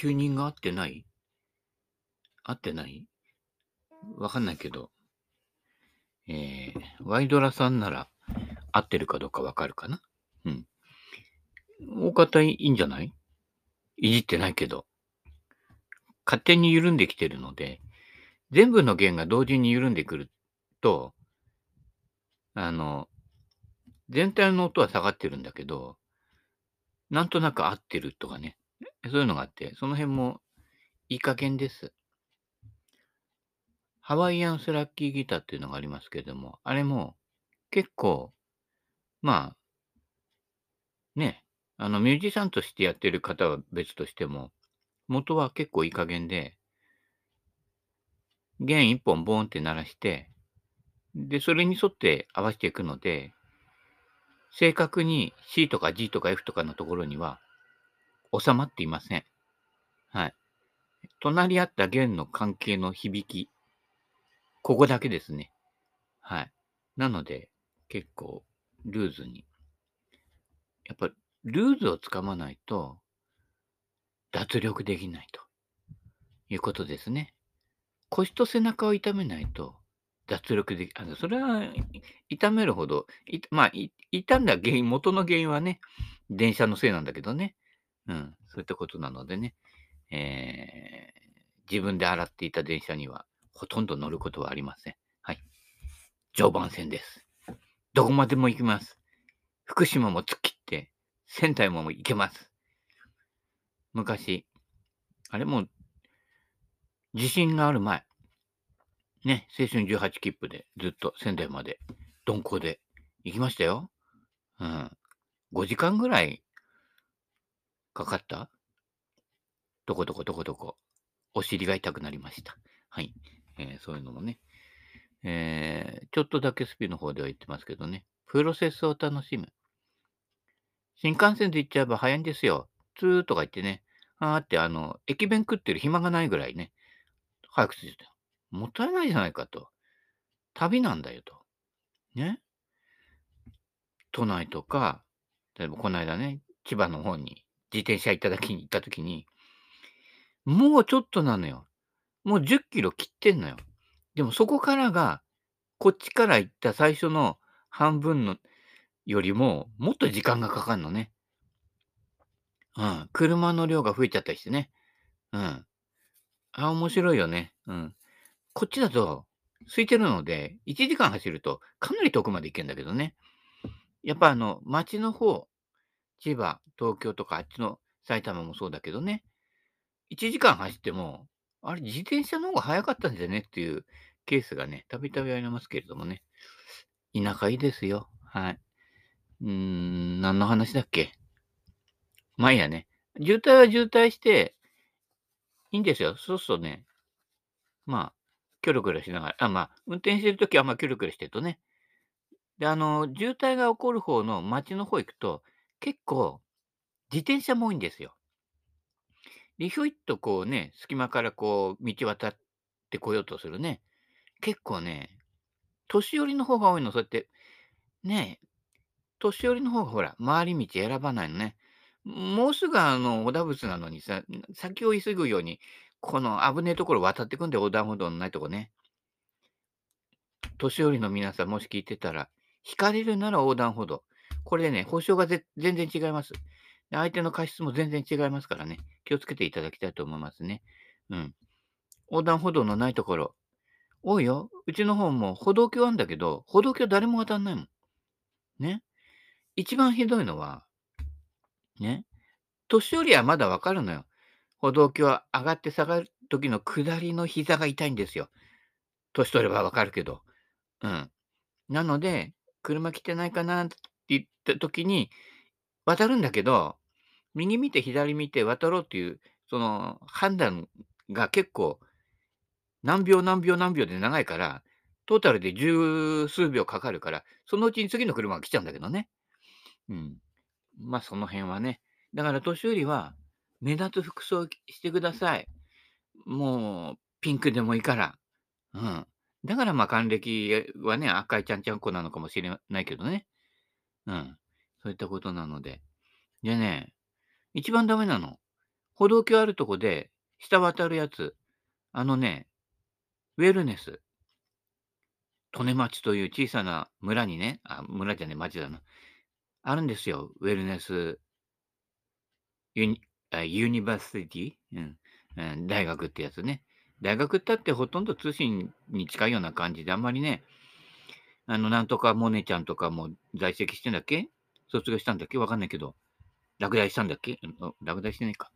チューニング合ってない合ってないわかんないけど、えー、ワイドラさんなら合ってるかどうかわかるかなうん。大方いいんじゃないいじってないけど。勝手に緩んできてるので、全部の弦が同時に緩んでくると、あの、全体の音は下がってるんだけど、なんとなく合ってるとかね、そういうのがあって、その辺もいい加減です。ハワイアンスラッキーギターっていうのがありますけれども、あれも結構、まあ、ね、あの、ミュージシャンとしてやってる方は別としても、元は結構いい加減で、弦一本ボーンって鳴らして、で、それに沿って合わせていくので、正確に C とか G とか F とかのところには収まっていません。はい。隣り合った弦の関係の響きここだけですね。はい。なので、結構、ルーズに。やっぱ、ルーズをつかまないと、脱力できないということですね。腰と背中を痛めないと、脱力でき、あの、それは、痛めるほど、いまあ、痛んだ原因、元の原因はね、電車のせいなんだけどね。うん、そういったことなのでね、えー、自分で洗っていた電車には、ほとんど乗ることはありません。はい。常磐線です。どこまでも行きます。福島も突っ切って、仙台も行けます。昔、あれも、地震がある前、ね、青春18切符でずっと仙台まで鈍行で行きましたよ。うん。5時間ぐらいかかった？どこどこ？どこどこ？お尻が痛くなりました。はい。えー、そういうのもね、えー、ちょっとだけスピの方では言ってますけどね、プロセスを楽しむ。新幹線で行っちゃえば早いんですよ。ツーとか言ってね、あーってあの、駅弁食ってる暇がないぐらいね、早く着いてた。もったいないじゃないかと。旅なんだよと。ね？都内とか、例えばこの間ね、千葉の方に自転車行った時に行った時に、もうちょっとなのよ。もう10キロ切ってんのよ。でもそこからが、こっちから行った最初の半分のよりも、もっと時間がかかるのね。うん。車の量が増えちゃったりしてね。うん。あ、面白いよね。うん。こっちだと、空いてるので、1時間走るとかなり遠くまで行けるんだけどね。やっぱあの、街の方、千葉、東京とかあっちの埼玉もそうだけどね。1時間走っても、あれ、自転車の方が早かったんじゃね？っていうケースがね、たびたびありますけれどもね。田舎いいですよ。はい。うーん、何の話だっけ？まあいいやね。渋滞は渋滞して、いいんですよ。そうするとね、まあ、キョロキョロしながら、あ、まあ、運転してるときはあんまキョロキョロしてるとね。で、あの、渋滞が起こる方の街の方行くと、結構、自転車も多いんですよ。で、ひょいっとこうね、隙間からこう、道渡ってこようとするね。結構ね、年寄りの方が多いの、そうやって。ね年寄りの方がほら、回り道選ばないのね。もうすぐあの、小田仏なのにさ、先を急ぐように、この危ねえところ渡ってくんで、横断歩道のないとこね。年寄りの皆さん、もし聞いてたら、引かれるなら横断歩道。これでね、保証が全然違います。相手の過失も全然違いますからね、気をつけていただきたいと思いますね。うん。横断歩道のないところ、多いよ。うちの方も歩道橋あんだけど、歩道橋誰も渡んないもん。ね。一番ひどいのは、ね。年寄りはまだわかるのよ。歩道橋は上がって下がる時の下りの膝が痛いんですよ。年取ればわかるけど。うん。なので、車来てないかな言った時に、渡るんだけど、右見て左見て渡ろうっていう、その判断が結構、何秒何秒何秒で長いから、トータルで十数秒かかるから、そのうちに次の車が来ちゃうんだけどね。うん。まあ、その辺はね。だから年寄りは、目立つ服装してください。もう、ピンクでもいいから。うん。だからまあ還暦はね、赤いちゃんちゃんこなのかもしれないけどね。うん。そういったことなので。でね、一番ダメなの。歩道橋あるとこで、下渡るやつ、あのね、ウェルネス。利根町という小さな村にね、あ、村じゃね、町だな。あるんですよ。ウェルネスユニユニバーシティ、うんうん、大学ってやつね。大学ったってほとんど通信に近いような感じで、あんまりね、あの、なんとかモネちゃんとかも在籍してんだっけ？卒業したんだっけ？わかんないけど、落第したんだっけ？落第してないか。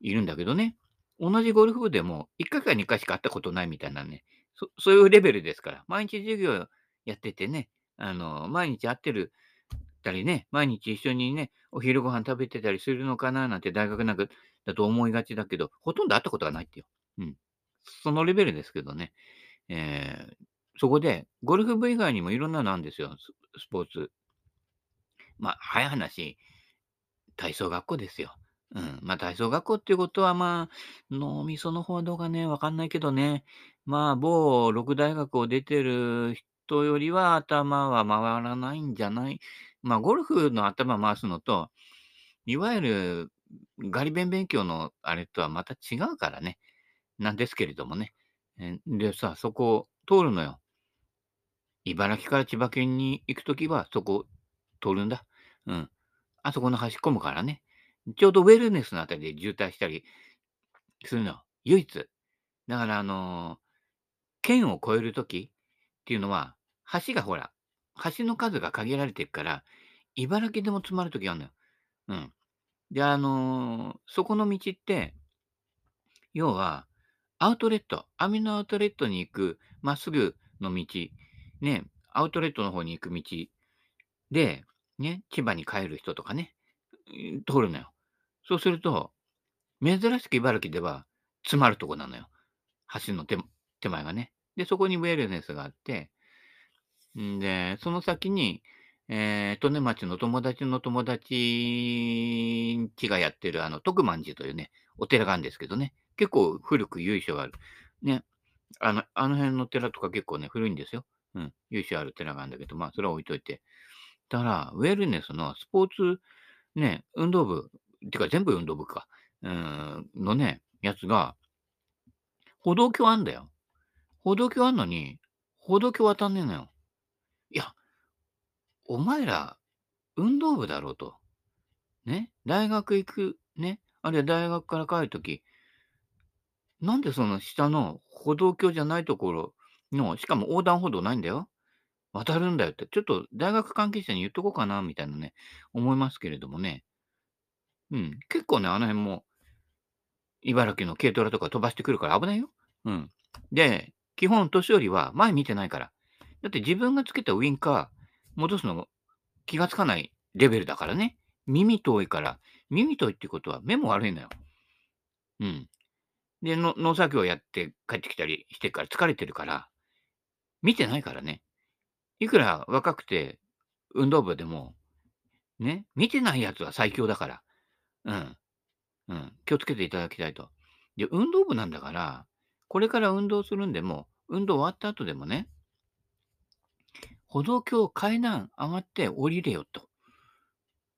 いるんだけどね。同じゴルフ部でも1回か2回しか会ったことないみたいなね、そそういうレベルですから。毎日授業やっててね、あの、毎日会ってるたりね、毎日一緒にね、お昼ご飯食べてたりするのかな？なんて大学なんかだと思いがちだけど、ほとんど会ったことがないってよ。うん。そのレベルですけどね。えー、そこで、ゴルフ部以外にもいろんなのあるんですよ、スポーツ。まあ、早い話、体操学校ですよ。うん。まあ、体操学校っていうことは、まあ、脳みその方はどうかね、わかんないけどね。まあ、某六大学を出てる人よりは頭は回らないんじゃないまあ、ゴルフの頭回すのと、いわゆるガリ勉勉強のあれとはまた違うからね。なんですけれどもね。でさ、そこを通るのよ。茨城から千葉県に行くときはそこ通るんだ。うん。あそこの端っこむからね。ちょうどウェルネスのあたりで渋滞したりするの。唯一。だから、あのー県を越えるときっていうのは、橋がほら、橋の数が限られてるから、茨城でも詰まるときあるのよ。うん。で、あのーそこの道って、要は、アウトレット、網のアウトレットに行く、まっすぐの道、ね、アウトレットの方に行く道で、ね、千葉に帰る人とかね、通るのよ。そうすると、珍しく茨城では詰まるとこなのよ。橋の手手前がね。で、そこにウェルネスがあって、んで、その先に、えー、利根町の友達の友達んちがやってる、あの、徳満寺というね、お寺があるんですけどね、結構古く由緒がある。ね、あの、あの辺の寺とか結構ね、古いんですよ。うん、由緒ある寺があるんだけど、まあ、それは置いといて。だから、ウェルネスのスポーツ、ね、運動部、てか全部運動部か、うん、のね、やつが、歩道橋あんだよ。歩道橋あんのに、歩道橋渡んねえのよ。いや、お前ら、運動部だろうと。ね、大学行く、ね、あるいは大学から帰るとき、なんでその下の歩道橋じゃないところの、しかも横断歩道ないんだよ。渡るんだよって、ちょっと大学関係者に言っとこうかな、みたいなね、思いますけれどもね。うん、結構ね、あの辺も、茨城の軽トラとか飛ばしてくるから危ないよ。うん。で、基本、年寄りは前見てないから。だって自分がつけたウインカー、戻すの気がつかないレベルだからね。耳遠いから。耳遠いってことは目も悪いのよ。うん。で、の農作業やって帰ってきたりしてから疲れてるから、見てないからね。いくら若くて運動部でも、ね、見てないやつは最強だから。うん。うん。気をつけていただきたいと。で、運動部なんだから、これから運動するんでも、運動終わった後でもね、歩道橋階段上がって降りれよと。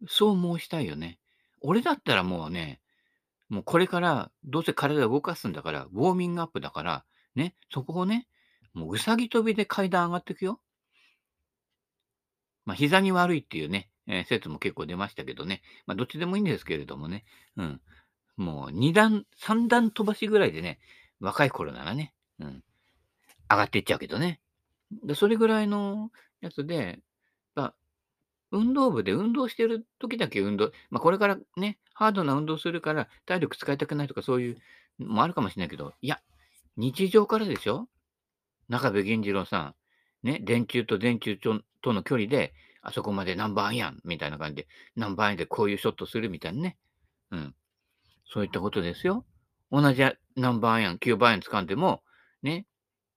そう申したいよね。俺だったらもうね、もうこれからどうせ体動かすんだから、ウォーミングアップだから、ね、そこをね、もううさぎ跳びで階段上がってくよ。まあ、膝に悪いっていうね、えー説も結構出ましたけどね。まあ、どっちでもいいんですけれどもね。うん。もう2段、3段飛ばしぐらいでね、若い頃ならね、うん。上がっていっちゃうけどね。で、それぐらいのやつで、ま、運動部で運動してる時だけ運動、まあ、これからね、ハードな運動するから体力使いたくないとかそういうのもあるかもしれないけど、いや、日常からでしょ？中部源次郎さん、ね、電柱と電柱との距離で、あそこまで何番アイアンみたいな感じで、何番アイアンでこういうショットするみたいなね。うん。そういったことですよ。同じ何番アイアン、9番アイアン掴んでも、ね、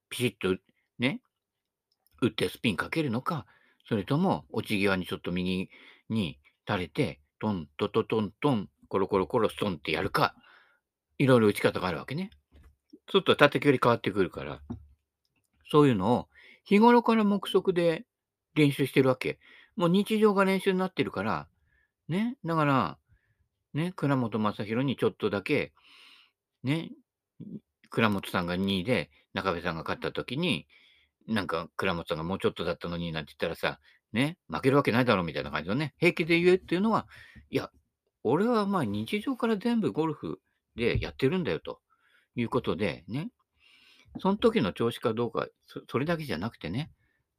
ピシッとね、打ってスピンかけるのか、それとも落ち際にちょっと右に垂れて、トントトトントン、コロコロコロストンってやるか、いろいろ打ち方があるわけね。ちょっと縦距離変わってくるから、そういうのを日頃から目測で練習してるわけ。もう日常が練習になってるから、ね。だから、ね、倉本昌弘にちょっとだけ、ね、倉本さんが2位で中部さんが勝った時に、なんか倉本さんがもうちょっとだったのになんて言ったらさ、ね、負けるわけないだろうみたいな感じのね、平気で言えっていうのは、いや、俺はまあ日常から全部ゴルフでやってるんだよということで、ね、その時の調子かどうか、それだけじゃなくてね、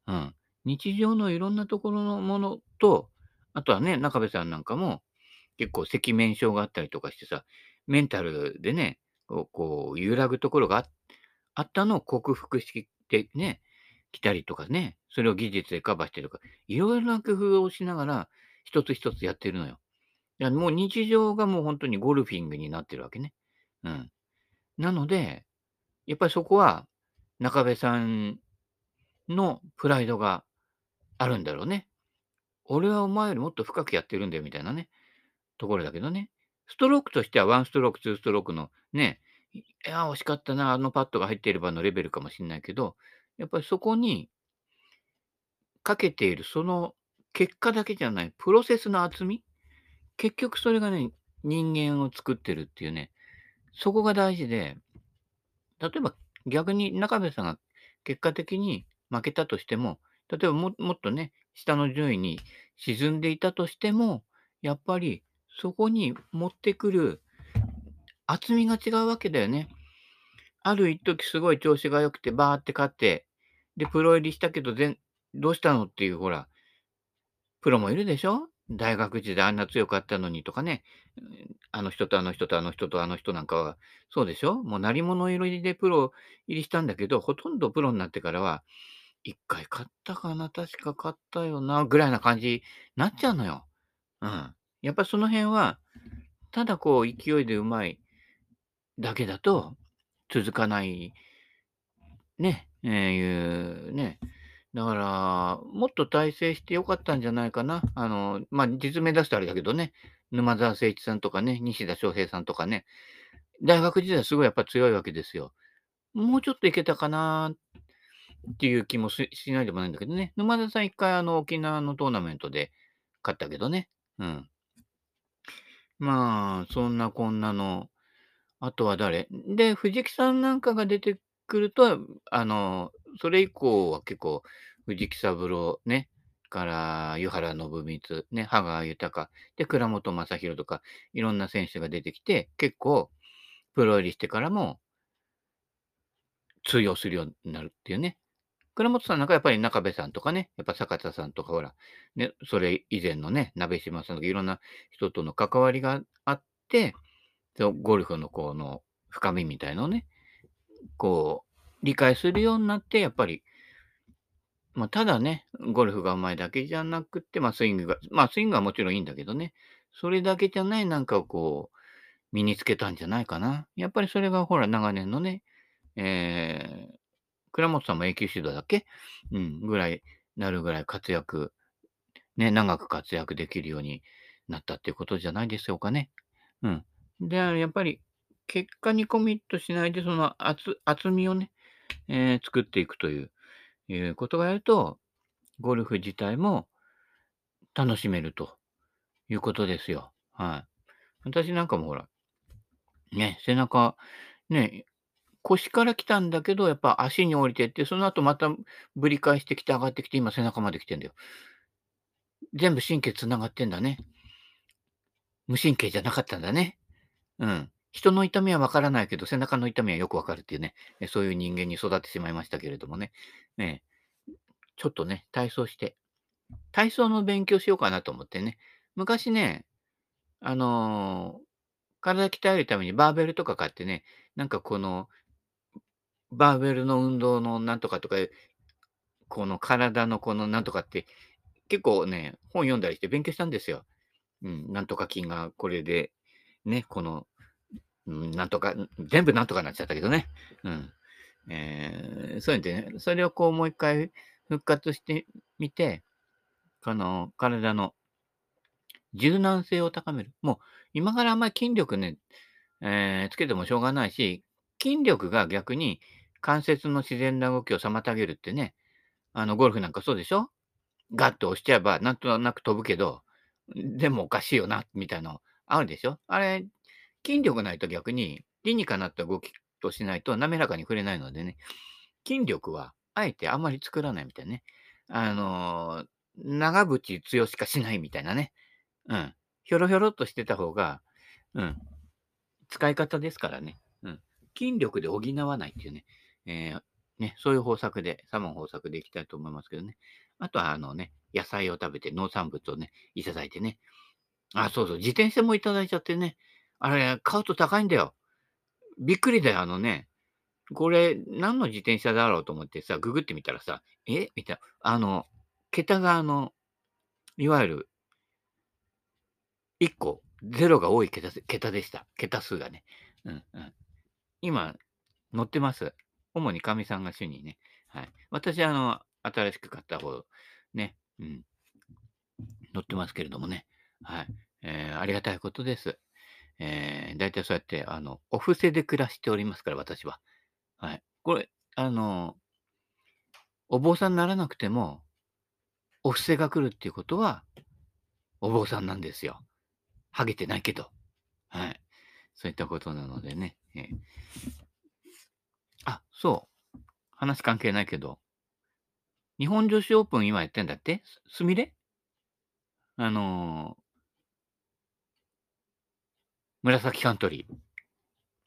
うん、日常のいろんなところのものと、あとはね、中部さんなんかも結構赤面症があったりとかしてさ、メンタルでね、こうこう揺らぐところがあったのを克服してね、来たりとかね、それを技術でカバーしてるとか、いろいろな工夫をしながら、一つ一つやってるのよ。もう日常がもう本当にゴルフィングになってるわけね。うん。なので、やっぱりそこは、中部さんのプライドがあるんだろうね。俺はお前よりもっと深くやってるんだよみたいなね、ところだけどね。ストロークとしては1ストローク、2ストロークのね、いや、惜しかったな、あのパットが入っていればのレベルかもしれないけど、やっぱりそこにかけているその結果だけじゃない、プロセスの厚み、結局それがね、人間を作ってるっていうね、そこが大事で、例えば逆に中部さんが結果的に負けたとしても、例えばももっとね、下の順位に沈んでいたとしても、やっぱりそこに持ってくる厚みが違うわけだよね。ある一時すごい調子が良くて、バーって勝って、で、プロ入りしたけど、全どうしたのっていう、ほら、プロもいるでしょ？大学時代あんな強かったのにとかね、あの人とあの人とあの人とあの人なんかは、そうでしょ？もう鳴り物入りでプロ入りしたんだけど、ほとんどプロになってからは、一回勝ったかな確か勝ったよなぐらいな感じになっちゃうのよ。うん。やっぱその辺は、ただこう勢いでうまいだけだと続かないね、えーいうね。だから、もっと大成してよかったんじゃないかな。あの、まあ、実名出すとあれだけどね、沼澤誠一さんとかね、西田翔平さんとかね、大学時代すごいやっぱ強いわけですよ。もうちょっといけたかなっていう気もししないでもないんだけどね。沼田さん一回あの沖縄のトーナメントで勝ったけどね。うん。まあ、そんなこんなの、あとは誰？で、藤木さんなんかが出てくると、あの、それ以降は結構、藤木三郎ね、から湯原信光、ね、羽川豊、で、倉本正宏とか、いろんな選手が出てきて、結構、プロ入りしてからも通用するようになるっていうね。倉本さんなんかやっぱり中部さんとかね、やっぱ坂田さんとかほら、ね、それ以前のね、鍋島さんとかいろんな人との関わりがあって、ゴルフのこの深みみたいのをね、こう、理解するようになって、やっぱり、まあ、ただね、ゴルフが上手いだけじゃなくて、まあ、スイングが、まあ、スイングはもちろんいいんだけどね、それだけじゃないなんかこう、身につけたんじゃないかな。やっぱりそれがほら、長年のね、えー、倉本さんも永久指導だっけ？うん、ぐらい、なるぐらい活躍、ね、長く活躍できるようになったっていうことじゃないでしょうかね。うん。で、やっぱり、結果にコミットしないで、その厚厚みをね、えー作っていくといういうことがやると、ゴルフ自体も楽しめるということですよ。はい。私なんかもほら、ね、背中、ね、腰から来たんだけど、やっぱ足に降りてって、その後またぶり返してきて上がってきて、今背中まで来てんだよ。全部神経つながってんだね。無神経じゃなかったんだね。うん。人の痛みはわからないけど、背中の痛みはよくわかるっていうね、そういう人間に育ってしまいましたけれどもね。ええ、ちょっとね、体操して、体操の勉強しようかなと思ってね。昔ね、あの、体鍛えるためにバーベルとか買ってね、なんかこの、バーベルの運動のなんとかとか、この体のこのなんとかって、結構ね、本読んだりして勉強したんですよ。うん、なんとか筋がこれで、ね、この、なんとか、全部なんとかなっちゃったけどね。うん。えー、そういうんでね、それをこうもう一回復活してみて、この体の柔軟性を高める。もう今からあんまり筋力ね、えーつけてもしょうがないし、筋力が逆に関節の自然な動きを妨げるってね、あのゴルフなんかそうでしょ？ガッと押しちゃえばなんとなく飛ぶけど、でもおかしいよな、みたいなのあるでしょ？あれ、筋力ないと逆に理にかなった動きとしないと滑らかに触れないのでね、筋力はあえてあんまり作らないみたいなね。あのー長渕剛しかしないみたいなね。うん。ひょろひょろっとしてた方が、うん。使い方ですからね。うん。筋力で補わないっていうね。えー、ね、そういう方策で、サモン方策でいきたいと思いますけどね。あとは、あのね、野菜を食べて農産物をね、いただいてね。あ、そうそう、自転車もいただいちゃってね。あれ、買うと高いんだよ。びっくりだよ、あのね。これ、何の自転車だろうと思ってさ、ググってみたらさ、え？みたいな。あの、桁があの、いわゆる、1個、0が多い桁桁でした。桁数がね。うんうん。今、乗ってます。主にかみさんが主にね。はい。私は、あの、新しく買った方、ね。うん。乗ってますけれどもね。はい。えー、ありがたいことです。えー、大体そうやって、あの、お布施で暮らしておりますから、私は。はい。これ、あの、お坊さんにならなくても、お布施が来るっていうことは、お坊さんなんですよ。ハゲてないけど。はい。そういったことなのでね。えー、あ、そう。話関係ないけど、日本女子オープン今やってんだって？すみれ？あの、紫カントリー。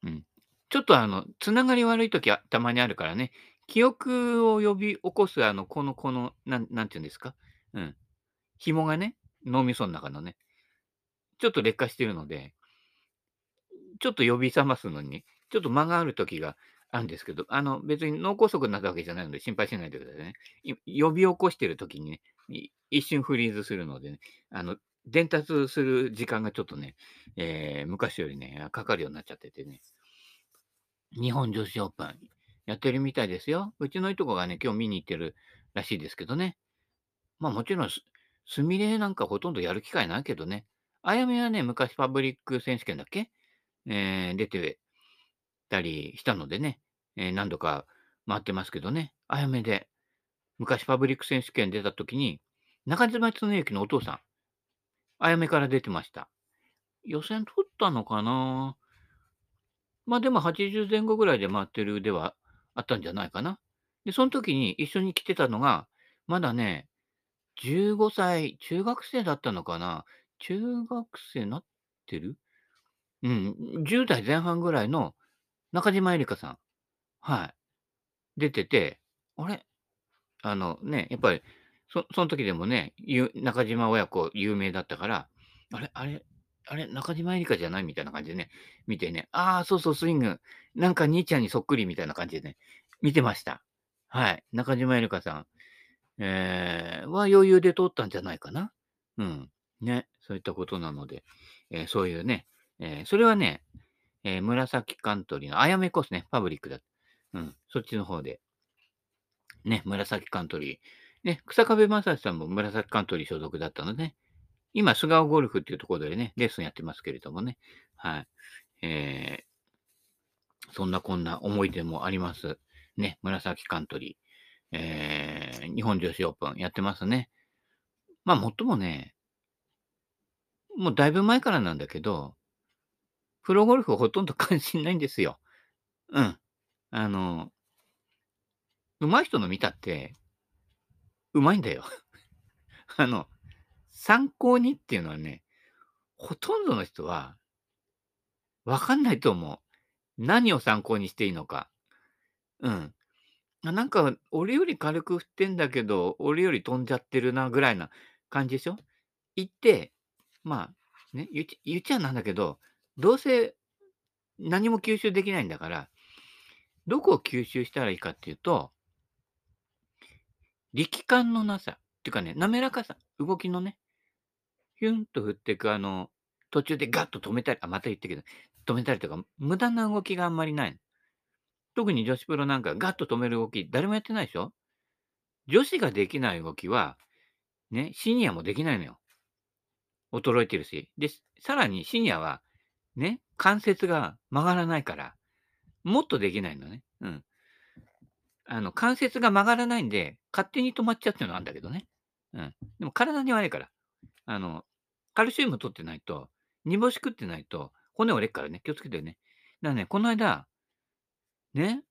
うん。ちょっとあの、つながり悪い時はたまにあるからね、記憶を呼び起こす、あの、この、この、なん、なんて言うんですか？うん。紐がね、脳みその中のね、ちょっと劣化してるので、ちょっと呼び覚ますのに、ちょっと間がある時があるんですけど、あの、別に脳梗塞になったわけじゃないので心配しないでくださいね。呼び起こしてる時にね、一瞬フリーズするのでね、あの、伝達する時間がちょっとね、えー、昔よりね、かかるようになっちゃっててね。日本女子オープン、やってるみたいですよ。うちのいとこがね、今日見に行ってるらしいですけどね。まあもちろんす、すみれなんかほとんどやる機会ないけどね。あやめはね、昔パブリック選手権だっけ？えー、出てたりしたのでね、えー、何度か回ってますけどね。あやめで、昔パブリック選手権出た時に、中島恒之のお父さん、あやめから出てました。予選取ったのかな？まあでも80前後ぐらいで回ってる腕はあったんじゃないかな。で、その時に一緒に来てたのが、まだね、15歳、中学生だったのかな？中学生なってる？うん、10代前半ぐらいの中島えりかさん。はい。出てて、あれ？あのね、やっぱり、そその時でもね、中島親子有名だったから、あれあれあれ中島えりかじゃないみたいな感じでね、見てね、ああ、そうそう、スイング、なんか兄ちゃんにそっくりみたいな感じでね、見てました。はい。中島えりかさん、えー、は余裕で通ったんじゃないかな。うん。ね、そういったことなので、えー、そういうね、えー、それはね、えー、紫カントリーのあやめコースね、パブリックだ。うん、そっちの方で。ね、紫カントリー。ね、草壁正史さんも紫カントリー所属だったので、ね、今、菅生ゴルフっていうところでね、レッスンやってますけれどもね。はい。えー、そんなこんな思い出もあります。ね、紫カントリー。えー、日本女子オープンやってますね。まあ、もっともね、もうだいぶ前からなんだけど、プロゴルフほとんど関心ないんですよ。うん。あの、上手い人の見たって、上手いんだよ。あの、参考にっていうのはね、ほとんどの人は、わかんないと思う。何を参考にしていいのか。うん。なんか、俺より軽く振ってんだけど、俺より飛んじゃってるな、ぐらいな感じでしょ？言って、まあ、ね、言っち言っちゃなんだけど、どうせ何も吸収できないんだから、どこを吸収したらいいかっていうと、力感のなさ、っていうかね、滑らかさ、動きのね、ヒュンと振っていく、あの、途中でガッと止めたり、あ、また言ったけど、止めたりとか、無駄な動きがあんまりない。特に女子プロなんかガッと止める動き、誰もやってないでしょ？女子ができない動きは、ね、シニアもできないのよ。衰えてるし。で、さらにシニアは、ね、関節が曲がらないから、もっとできないのね。うん。あの、関節が曲がらないんで、勝手に止まっちゃうっていうのはあるんだけどね。うん。でも体に悪いから。あの、カルシウム取ってないと、煮干し食ってないと骨折れっからね、気をつけてね。だからね、この間、ね、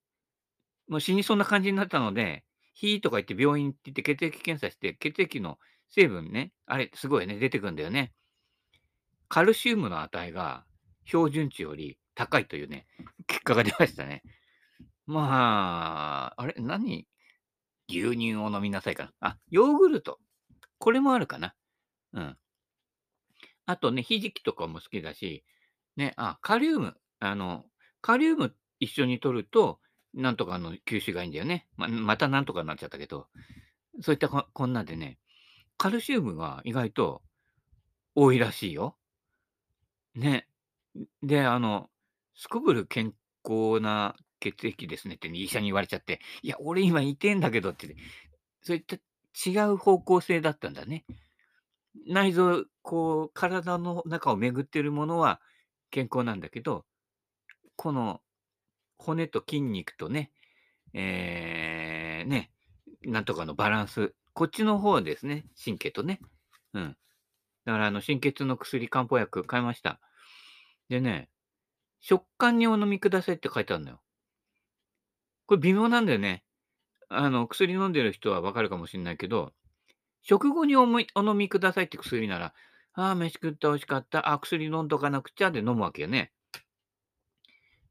もう死にそうな感じになったので、ひーとか言って病院行って血液検査して、血液の成分ね、あれすごいね、出てくんだよね。カルシウムの値が標準値より高いというね、結果が出ましたね。まあ、あれ、何？牛乳を飲みなさいかな。あ、ヨーグルト。これもあるかな。うん。あとね、ひじきとかも好きだし、ね、あ、カリウム。あの、カリウム一緒に摂ると、なんとかの吸収がいいんだよね。ままたなんとかになっちゃったけど、そういったここんなんでね、カルシウムが意外と多いらしいよ。ね。で、あの、すこぶる健康な血液ですねってね医者に言われちゃって、いや、俺今痛えんだけどって、そういった違う方向性だったんだね。内臓、こう、体の中を巡っているものは健康なんだけど、この骨と筋肉とね、えー、ね、なんとかのバランス、こっちの方ですね、神経とね。うん。だから、あの、心血の薬、漢方薬買いました。でね、食感にお飲みくださいって書いてあるのよ。これ微妙なんだよね。あの、薬飲んでる人はわかるかもしれないけど、食後におもいお飲みくださいって薬なら、ああ、飯食って美味しかった。あ、薬飲んどかなくちゃで飲むわけよね。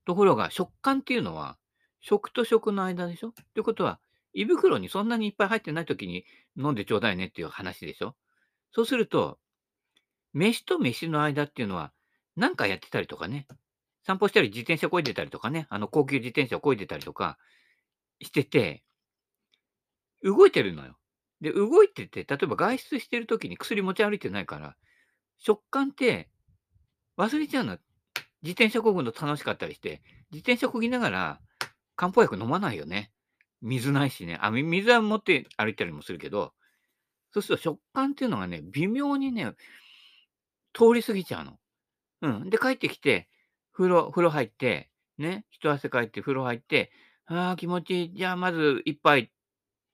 ところが、食感っていうのは、食と食の間でしょ？ってことは、胃袋にそんなにいっぱい入ってない時に飲んでちょうだいねっていう話でしょ？そうすると、飯と飯の間っていうのは、なんかやってたりとかね、散歩したり自転車漕いでたりとかね、あの高級自転車を漕いでたりとかしてて、動いてるのよ。で、動いてて、例えば外出してる時に薬持ち歩いてないから、食感って忘れちゃうの。自転車漕ぐの楽しかったりして、自転車漕ぎながら漢方薬飲まないよね。水ないしね。あ、水は持って歩いたりもするけど、そうすると食感っていうのがね、微妙にね、通り過ぎちゃうの。うん。で、帰ってきて、風呂風呂入って、ね、一汗かいて風呂入って、ああ、気持ちいい。じゃあまず一杯っ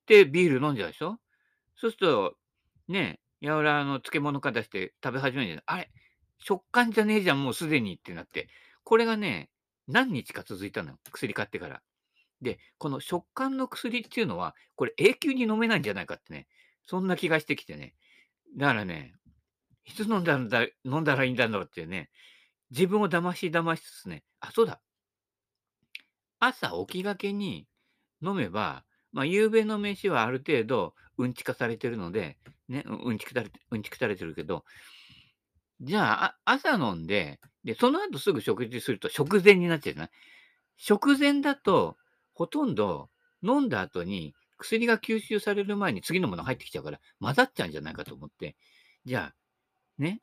てビール飲んじゃうでしょそうすると、ね、やらの漬物か出して食べ始めるあれ、食感じゃねえじゃん、もうすでにってなって。これがね、何日か続いたのよ、薬買ってから。で、この食感の薬っていうのは、これ永久に飲めないんじゃないかってね、そんな気がしてきてね。だからね、いつ飲んだんだ飲んだらいいんだろうっていうね、自分を騙し騙しつつね、あ、そうだ。朝起きがけに飲めば、まあ、夕べの飯はある程度うんち化されてるので、ね、うんちくされてうんちくされてるけど、じゃあ、あ朝飲んで、で、その後すぐ食事すると食前になっちゃうじゃない？食前だと、ほとんど飲んだ後に薬が吸収される前に次のもの入ってきちゃうから混ざっちゃうんじゃないかと思って、じゃあ、ね、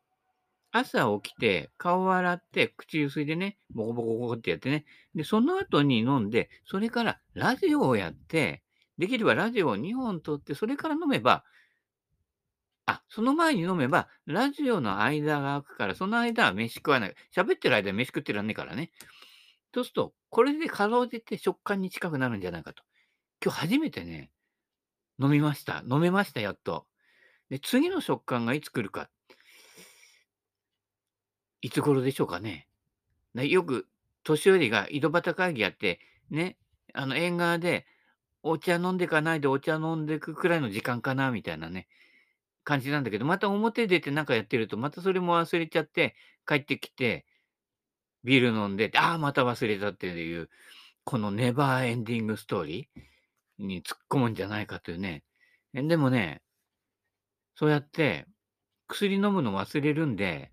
朝起きて、顔洗って、口ゆすいでね、ボコボコボコってやってね。で、その後に飲んで、それからラジオをやって、できればラジオを2本撮って、それから飲めば、あ、その前に飲めば、ラジオの間が空くから、その間は飯食わない。喋ってる間は飯食ってらんねえからね。そうすると、これでかろうじて食感に近くなるんじゃないかと。今日初めてね、飲みました。飲めました、やっと。で、次の食感がいつ来るか。いつ頃でしょうかね。よく、年寄りが井戸端会議やって、ね、あの、縁側で、お茶飲んでかないでお茶飲んでくくらいの時間かな、みたいなね、感じなんだけど、また表出てなんかやってると、またそれも忘れちゃって、帰ってきて、ビール飲んで、ああ、また忘れたっていう、このネバーエンディングストーリーに突っ込むんじゃないかというね。でもね、そうやって薬飲むの忘れるんで、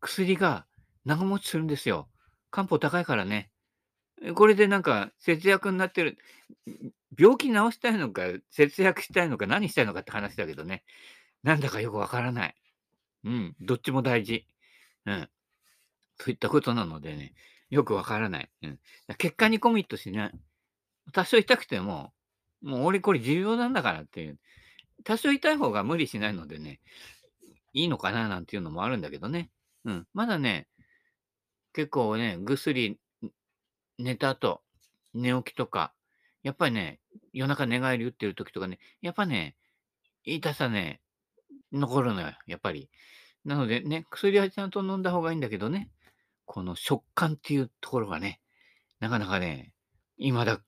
薬が長持ちするんですよ。漢方高いからね。これでなんか節約になってる。病気治したいのか、節約したいのか、何したいのかって話だけどね。なんだかよくわからない。うん、どっちも大事。うん。といったことなのでね、よくわからない。うん。結果にコミットしない。多少痛くても、もう俺これ重要なんだからっていう。多少痛い方が無理しないのでね、いいのかななんていうのもあるんだけどね。うん。まだね、結構ね、ぐっすり寝た後、寝起きとか、やっぱりね、夜中寝返り打ってる時とかね、やっぱね、痛さね、残るのよ、やっぱり。なのでね、薬はちゃんと飲んだ方がいいんだけどね、この食感っていうところがね、なかなかね、未だ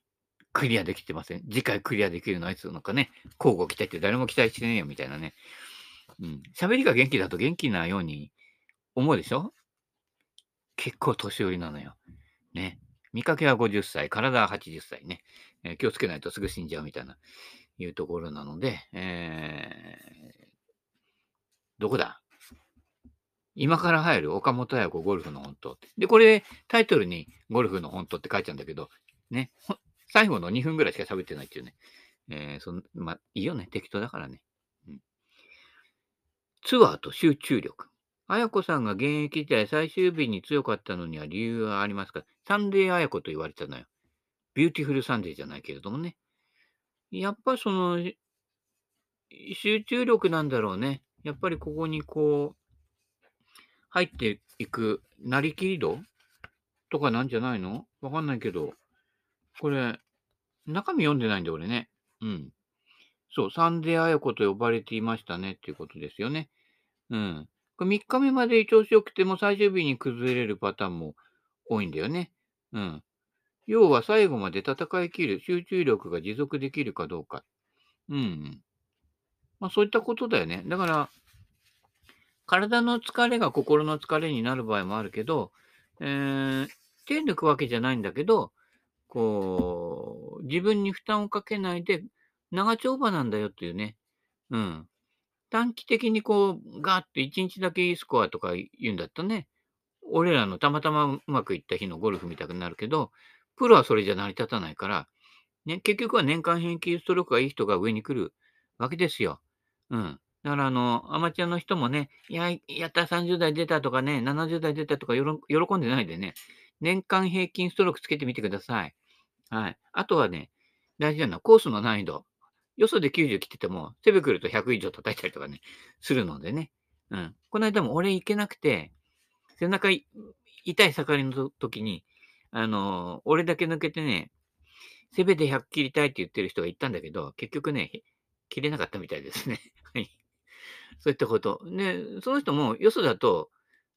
クリアできてません。次回クリアできるのはいつのかね、交互期待って誰も期待してねえよみたいなね。うん。喋りが元気だと元気なように思うでしょ？結構年寄りなのよ。ね。見かけは50歳、体は80歳ね。えー、気をつけないとすぐ死んじゃうみたいな、いうところなので、えー、どこだ？今から入る岡本彩子ゴルフの本当。で、これタイトルにゴルフの本当って書いちゃうんだけど、ね。最後の2分ぐらいしか喋ってないっていうね。えー、そんまあ、いいよね。適当だからね。うん、ツアーと集中力。綾子さんが現役時代最終日に強かったのには理由はありますか？サンデー綾子と言われたのよ。ビューティフルサンデーじゃないけれどもね。やっぱその、集中力なんだろうね。やっぱりここにこう、入っていく、なりきり度とかなんじゃないの？わかんないけど、これ、中身読んでないんだ、俺ね。うん。そう、サンデー綾子と呼ばれていましたねっていうことですよね。うん。3日目まで調子良くても最終日に崩れるパターンも多いんだよね。うん。要は最後まで戦い切る、集中力が持続できるかどうか。うん。まあそういったことだよね。だから、体の疲れが心の疲れになる場合もあるけど、えー、手抜くわけじゃないんだけど、こう、自分に負担をかけないで、長丁場なんだよっていうね。うん。短期的にこう、ガーって1日だけいいスコアとか言うんだったらね、俺らのたまたまうまくいった日のゴルフみたくなるけど、プロはそれじゃ成り立たないから、ね、結局は年間平均ストロークがいい人が上に来るわけですよ。うん。だから、あの、アマチュアの人もね、いや、やった30代出たとかね、70代出たとか喜んでないでね、年間平均ストロークつけてみてください。はい。あとはね、大事なのはコースの難易度。よそで90来てても、手袋と100以上叩いたりとかね、するのでね。うん。この間も俺行けなくて、背中痛い盛りの時に、あのー、俺だけ抜けてね、せめて100切りたいって言ってる人が言ったんだけど、結局ね、切れなかったみたいですね。はい。そういったこと。で、その人もよそだと、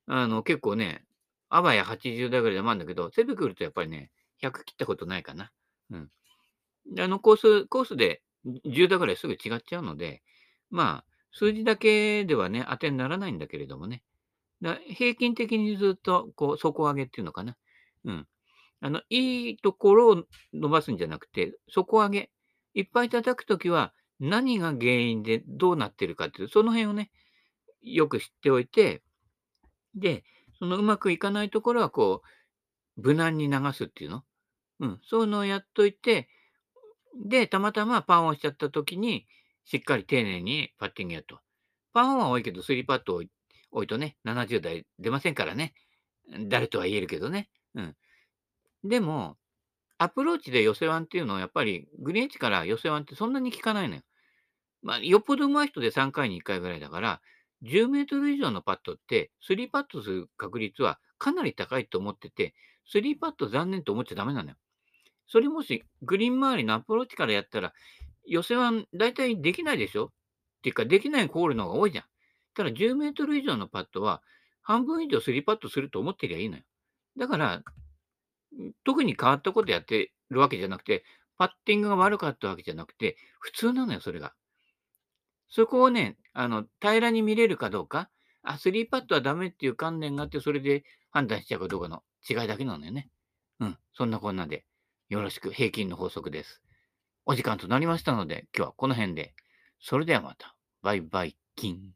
あの、結構ね、あばや80代ぐらいでもあるんだけど、セブ来るとやっぱりね、100切ったことないかな。うん。あの、コース、コースで10打ぐらいすぐ違っちゃうので、まあ、数字だけではね、当てにならないんだけれどもね。だ平均的にずっと、こう、底上げっていうのかな。うん。あの、いいところを伸ばすんじゃなくて、底上げ。いっぱい叩くときは、何が原因でどうなってるかっていう、その辺をね、よく知っておいて、で、そのうまくいかないところは、こう、無難に流すっていうの。うん。そういうのをやっといて、で、たまたまパンをしちゃった時に、しっかり丁寧にパッティングやと。パンは多いけど、スリーパットを置いとね、70代出ませんからね。誰とは言えるけどね。うん。でも、アプローチで寄せワンっていうのは、やっぱりグリーンエッジから寄せワンってそんなに効かないのよ。まあ、よっぽど上手い人で3回に1回ぐらいだから、10メートル以上のパットって、3パットする確率はかなり高いと思ってて、3パット残念と思っちゃダメなのよ。それもしグリーン周りのアプローチからやったら、寄せは大体できないでしょ？っていうか、できないホールの方が多いじゃん。ただ10メートル以上のパットは、半分以上3パットすると思ってりゃいいのよ。だから、特に変わったことやってるわけじゃなくて、パッティングが悪かったわけじゃなくて、普通なのよ、それが。そこをね、あの、平らに見れるかどうか、あ、3パットはダメっていう観念があって、それで判断しちゃうかどうかの違いだけなのよね。うん、そんなこんなで。よろしく平均の法則です。お時間となりましたので、今日はこの辺で。それではまた。バイバイキン。